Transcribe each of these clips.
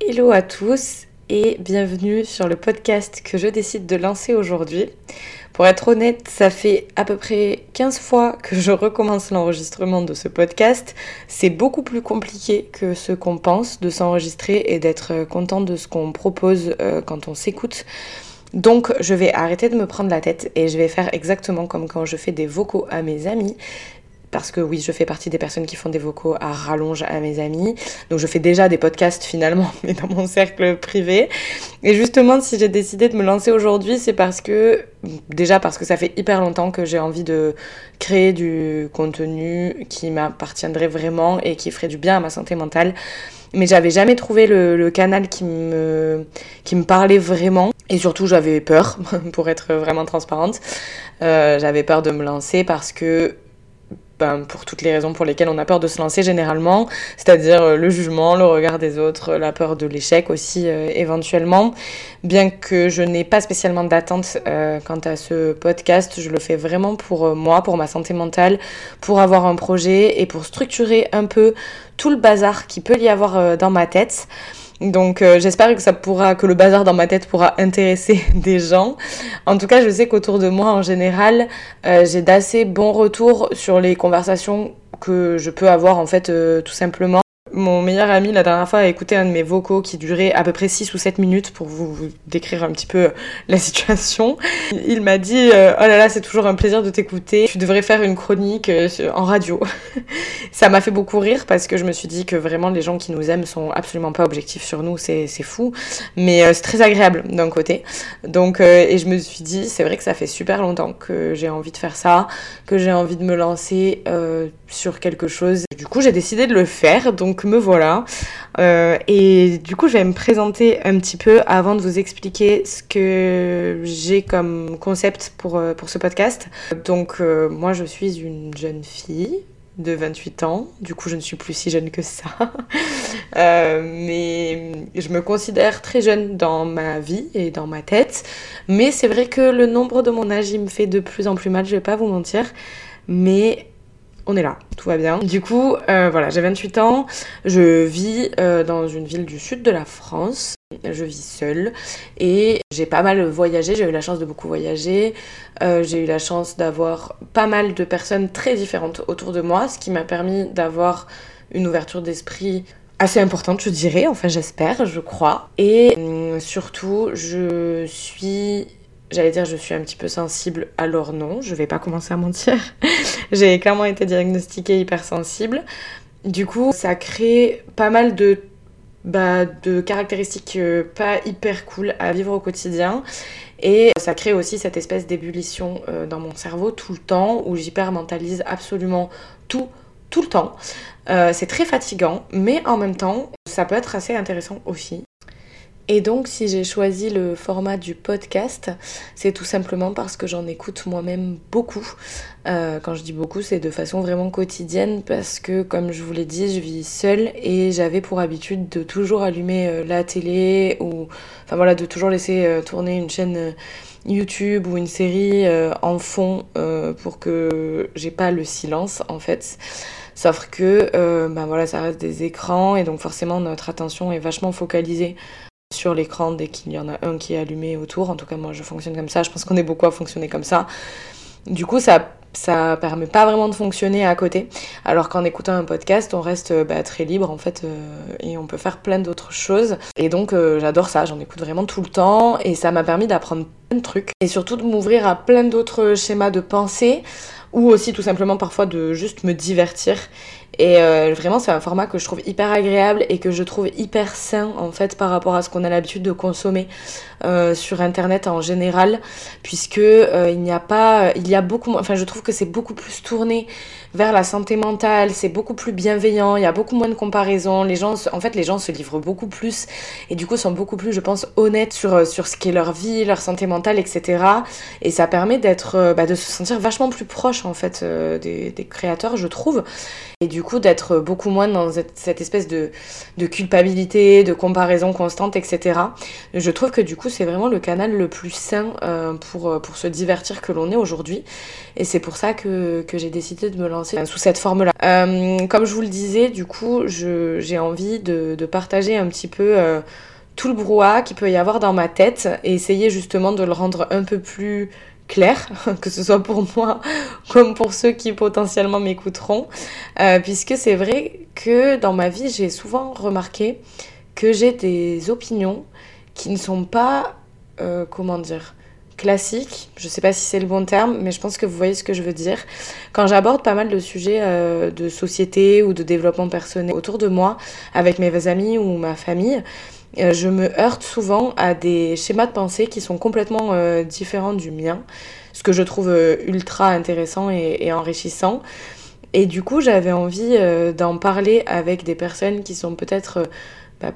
Hello à tous et bienvenue sur le podcast que je décide de lancer aujourd'hui. Pour être honnête, ça fait à peu près 15 fois que je recommence l'enregistrement de ce podcast. C'est beaucoup plus compliqué que ce qu'on pense de s'enregistrer et d'être content de ce qu'on propose euh, quand on s'écoute. Donc je vais arrêter de me prendre la tête et je vais faire exactement comme quand je fais des vocaux à mes amis parce que oui, je fais partie des personnes qui font des vocaux à rallonge à mes amis. Donc je fais déjà des podcasts finalement, mais dans mon cercle privé. Et justement, si j'ai décidé de me lancer aujourd'hui, c'est parce que, déjà parce que ça fait hyper longtemps que j'ai envie de créer du contenu qui m'appartiendrait vraiment et qui ferait du bien à ma santé mentale. Mais j'avais jamais trouvé le, canal qui me, qui me parlait vraiment. Et surtout, j'avais peur, pour être vraiment transparente. Euh, j'avais peur de me lancer parce que ben, pour toutes les raisons pour lesquelles on a peur de se lancer généralement, c'est-à-dire euh, le jugement, le regard des autres, la peur de l'échec aussi euh, éventuellement. Bien que je n'ai pas spécialement d'attente quant à ce podcast, je le fais vraiment pour moi, pour ma santé mentale, pour avoir un projet et pour structurer un peu tout le bazar qui peut y avoir dans ma tête. Donc euh, j'espère que ça pourra, que le bazar dans ma tête pourra intéresser des gens. En tout cas, je sais qu'autour de moi, en général, euh, j'ai d'assez bons retours sur les conversations que je peux avoir en fait euh, tout simplement mon meilleur ami, la dernière fois, a écouté un de mes vocaux qui durait à peu près 6 ou 7 minutes pour vous, décrire un petit peu la situation. Il m'a dit euh, Oh là là, c'est toujours un plaisir de t'écouter. Tu devrais faire une chronique euh, en radio. Ça m'a fait beaucoup rire parce que je me suis dit que vraiment les gens qui nous aiment sont absolument pas objectifs sur nous. C'est fou. Mais euh, c'est très agréable d'un côté. Donc, et je me suis dit C'est vrai que ça fait super longtemps que j'ai envie de faire ça, que j'ai envie de me lancer sur quelque chose. Du coup, j'ai décidé de le faire. Donc, me voilà. Euh, et du coup, je vais me présenter un petit peu avant de vous expliquer ce que j'ai comme concept pour, euh, pour ce podcast. Donc, euh, moi, je suis une jeune fille de 28 ans. Du coup, je ne suis plus si jeune que ça. mais je me considère très jeune dans ma vie et dans ma tête. Mais c'est vrai que le nombre de mon âge, il me fait de plus en plus mal, je vais pas vous mentir. Mais on est là, tout va bien. Du coup, euh, voilà, j'ai 28 ans, je vis euh, dans une ville du sud de la France, je vis seule. Et j'ai pas mal voyagé, j'ai eu la chance de beaucoup voyager, euh, j'ai eu la chance d'avoir pas mal de personnes très différentes autour de moi, ce qui m'a permis d'avoir une ouverture d'esprit assez importante, je dirais, enfin j'espère, je crois. Et surtout, je suis J'allais dire je suis un petit peu sensible, alors non, je vais pas commencer à mentir. J'ai clairement été diagnostiquée hypersensible. Du coup, ça crée pas mal de, bah, de caractéristiques euh, pas hyper cool à vivre au quotidien. Et ça crée aussi cette espèce d'ébullition euh, dans mon cerveau tout le temps où j'hypermentalise absolument tout, tout le temps. Euh, c'est très fatigant, mais en même temps, ça peut être assez intéressant aussi. Et donc si j'ai choisi le format du podcast, c'est tout simplement parce que j'en écoute moi-même beaucoup. Euh, quand je dis beaucoup, c'est de façon vraiment quotidienne parce que comme je vous l'ai dit, je vis seule et j'avais pour habitude de toujours allumer euh, la télé ou enfin voilà, de toujours laisser euh, tourner une chaîne YouTube ou une série en fond pour que j'ai pas le silence en fait. Sauf que ben voilà, ça reste des écrans et donc forcément notre attention est vachement focalisée sur l'écran dès qu'il y en a un qui est allumé autour. En tout cas, moi, je fonctionne comme ça. Je pense qu'on est beaucoup à fonctionner comme ça. Du coup, ça ça permet pas vraiment de fonctionner à côté. Alors qu'en écoutant un podcast, on reste bah, très libre en fait euh, et on peut faire plein d'autres choses. Et donc euh, j'adore ça, j'en écoute vraiment tout le temps et ça m'a permis d'apprendre plein de trucs et surtout de m'ouvrir à plein d'autres schémas de pensée ou aussi tout simplement parfois de juste me divertir et euh, vraiment, c'est un format que je trouve hyper agréable et que je trouve hyper sain en fait par rapport à ce qu'on a l'habitude de consommer euh, sur Internet en général, puisque euh, il n'y a pas, il y a beaucoup, enfin je trouve que c'est beaucoup plus tourné vers la santé mentale, c'est beaucoup plus bienveillant, il y a beaucoup moins de comparaisons, les gens, en fait les gens se livrent beaucoup plus et du coup sont beaucoup plus, je pense, honnêtes sur, sur ce qu'est leur vie, leur santé mentale, etc. Et ça permet d'être, bah, de se sentir vachement plus proche en fait des, des créateurs, je trouve. Et du coup, d'être beaucoup moins dans cette espèce de, de, culpabilité, de comparaison constante, etc. Je trouve que du coup, c'est vraiment le canal le plus sain euh, pour, pour se divertir que l'on est aujourd'hui. Et c'est pour ça que, que j'ai décidé de me lancer sous cette forme-là. comme je vous le disais, du coup, j'ai envie de, de, partager un petit peu tout le brouhaha qu'il peut y avoir dans ma tête et essayer justement de le rendre un peu plus clair, que ce soit pour moi comme pour ceux qui potentiellement m'écouteront, euh, puisque c'est vrai que dans ma vie, j'ai souvent remarqué que j'ai des opinions qui ne sont pas, euh, comment dire, classiques. Je ne sais pas si c'est le bon terme, mais je pense que vous voyez ce que je veux dire. Quand j'aborde pas mal de sujets euh, de société ou de développement personnel autour de moi, avec mes amis ou ma famille, euh, je me heurte souvent à des schémas de pensée qui sont complètement différents du mien, ce que je trouve ultra intéressant et, enrichissant. Et du coup, j'avais envie d'en parler avec des personnes qui sont peut-être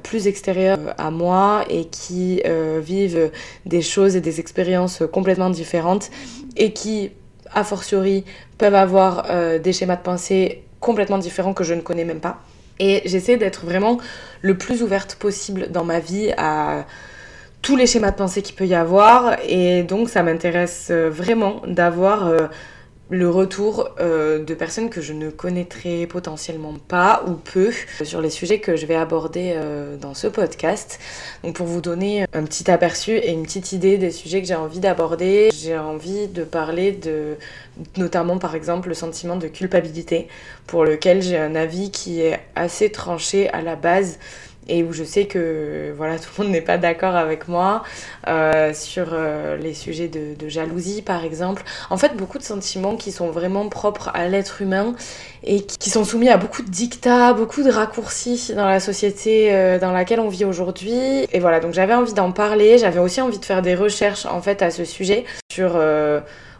plus extérieures à moi et qui vivent des choses et des expériences complètement différentes et qui, a fortiori, peuvent avoir des schémas de pensée complètement différents que je ne connais même pas. Et j'essaie d'être vraiment le plus ouverte possible dans ma vie à tous les schémas de pensée qu'il peut y avoir. Et donc ça m'intéresse euh, vraiment d'avoir euh, le retour euh, de personnes que je ne connaîtrais potentiellement pas ou peu sur les sujets que je vais aborder euh, dans ce podcast. Donc pour vous donner un petit aperçu et une petite idée des sujets que j'ai envie d'aborder, j'ai envie de parler de notamment par exemple le sentiment de culpabilité pour lequel j'ai un avis qui est assez tranché à la base et où je sais que voilà tout le monde n'est pas d'accord avec moi euh, sur euh, les sujets de, de, jalousie par exemple. En fait, beaucoup de sentiments qui sont vraiment propres à l'être humain et qui sont soumis à beaucoup de dictats, beaucoup de raccourcis dans la société euh, dans laquelle on vit aujourd'hui. Et voilà, donc j'avais envie d'en parler, j'avais aussi envie de faire des recherches en fait à ce sujet sur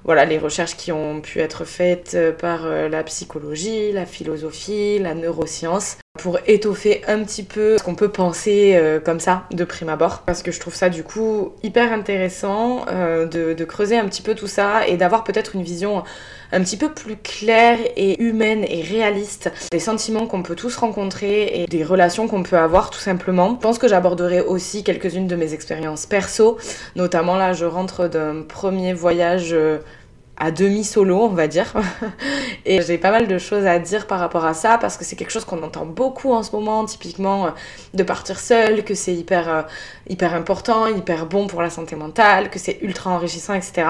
voilà, les recherches qui ont pu être faites euh, par euh, la psychologie, la philosophie, la neuroscience, pour étoffer un petit peu ce qu'on peut penser euh, comme ça de prime abord. Parce que je trouve ça du coup hyper intéressant de, creuser un petit peu tout ça et d'avoir peut-être une vision un petit peu plus claire et humaine et réaliste des sentiments qu'on peut tous rencontrer et des relations qu'on peut avoir tout simplement. Je pense que j'aborderai aussi quelques-unes de mes expériences perso, notamment là je rentre d'un premier voyage à demi solo, on va dire. et j'ai pas mal de choses à dire par rapport à ça parce que c'est quelque chose qu'on entend beaucoup en ce moment, typiquement euh, de partir seul, que c'est hyper, euh, hyper important, hyper bon pour la santé mentale, que c'est ultra enrichissant, etc.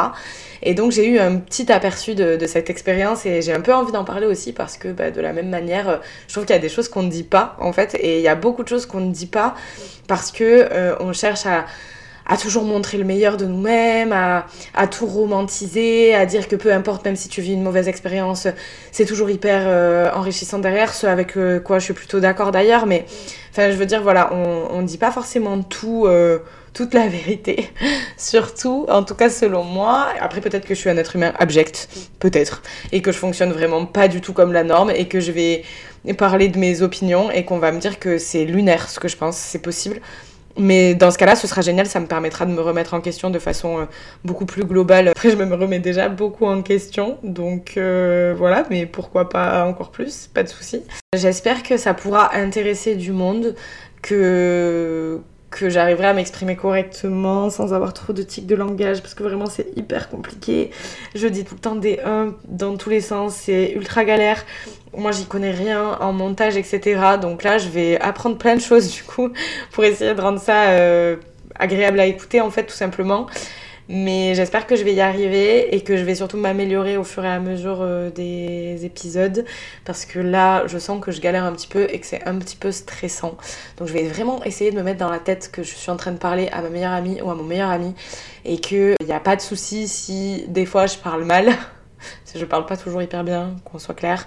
Et donc j'ai eu un petit aperçu de, cette expérience et j'ai un peu envie d'en parler aussi parce que bah, de la même manière, euh, je trouve qu'il y a des choses qu'on ne dit pas en fait et il y a beaucoup de choses qu'on ne dit pas parce que on cherche à à toujours montrer le meilleur de nous-mêmes, à, tout romantiser, à dire que peu importe, même si tu vis une mauvaise expérience, c'est toujours hyper euh, enrichissant derrière, ce avec euh, quoi je suis plutôt d'accord d'ailleurs, mais enfin je veux dire, voilà, on ne dit pas forcément tout, euh, toute la vérité, surtout, en tout cas selon moi. Après peut-être que je suis un être humain abject, peut-être, et que je fonctionne vraiment pas du tout comme la norme, et que je vais parler de mes opinions, et qu'on va me dire que c'est lunaire ce que je pense, c'est possible. Mais dans ce cas-là, ce sera génial, ça me permettra de me remettre en question de façon euh, beaucoup plus globale. Après, je me remets déjà beaucoup en question, donc euh, voilà, mais pourquoi pas encore plus, pas de souci. J'espère que ça pourra intéresser du monde, que que j'arriverai à m'exprimer correctement sans avoir trop de tics de langage parce que vraiment c'est hyper compliqué. Je dis tout le temps des 1 dans tous les sens, c'est ultra galère. Moi j'y connais rien en montage etc. Donc là je vais apprendre plein de choses du coup pour essayer de rendre ça euh, agréable à écouter en fait tout simplement. Mais j'espère que je vais y arriver et que je vais surtout m'améliorer au fur et à mesure euh, des épisodes parce que là, je sens que je galère un petit peu et que c'est un petit peu stressant. Donc je vais vraiment essayer de me mettre dans la tête que je suis en train de parler à ma meilleure amie ou à mon meilleur ami et qu'il n'y a pas de souci si des fois je parle mal. je parle pas toujours hyper bien, qu'on soit clair,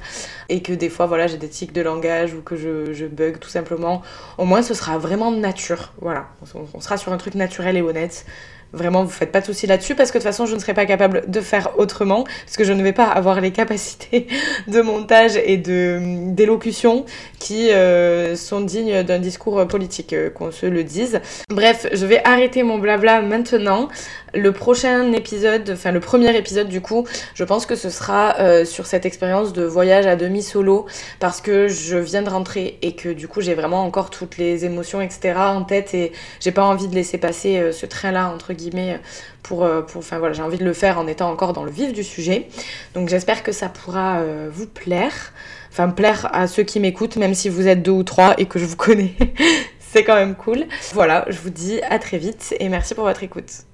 et que des fois, voilà, j'ai des tics de langage ou que je, bug tout simplement. Au moins, ce sera vraiment nature, voilà. On, sera sur un truc naturel et honnête. Vraiment, vous faites pas de soucis là-dessus parce que de toute façon, je ne serai pas capable de faire autrement parce que je ne vais pas avoir les capacités de montage et de d'élocution qui euh, sont dignes d'un discours politique, euh, qu'on se le dise. Bref, je vais arrêter mon blabla maintenant. Le prochain épisode, enfin le premier épisode du coup, je pense que ce sera euh, sur cette expérience de voyage à demi solo parce que je viens de rentrer et que du coup j'ai vraiment encore toutes les émotions etc en tête et j'ai pas envie de laisser passer ce train là entre guillemets pour, pour enfin voilà j'ai envie de le faire en étant encore dans le vif du sujet. Donc j'espère que ça pourra vous plaire enfin plaire à ceux qui m'écoutent, même si vous êtes deux ou trois et que je vous connais. C'est quand même cool. Voilà, je vous dis à très vite et merci pour votre écoute.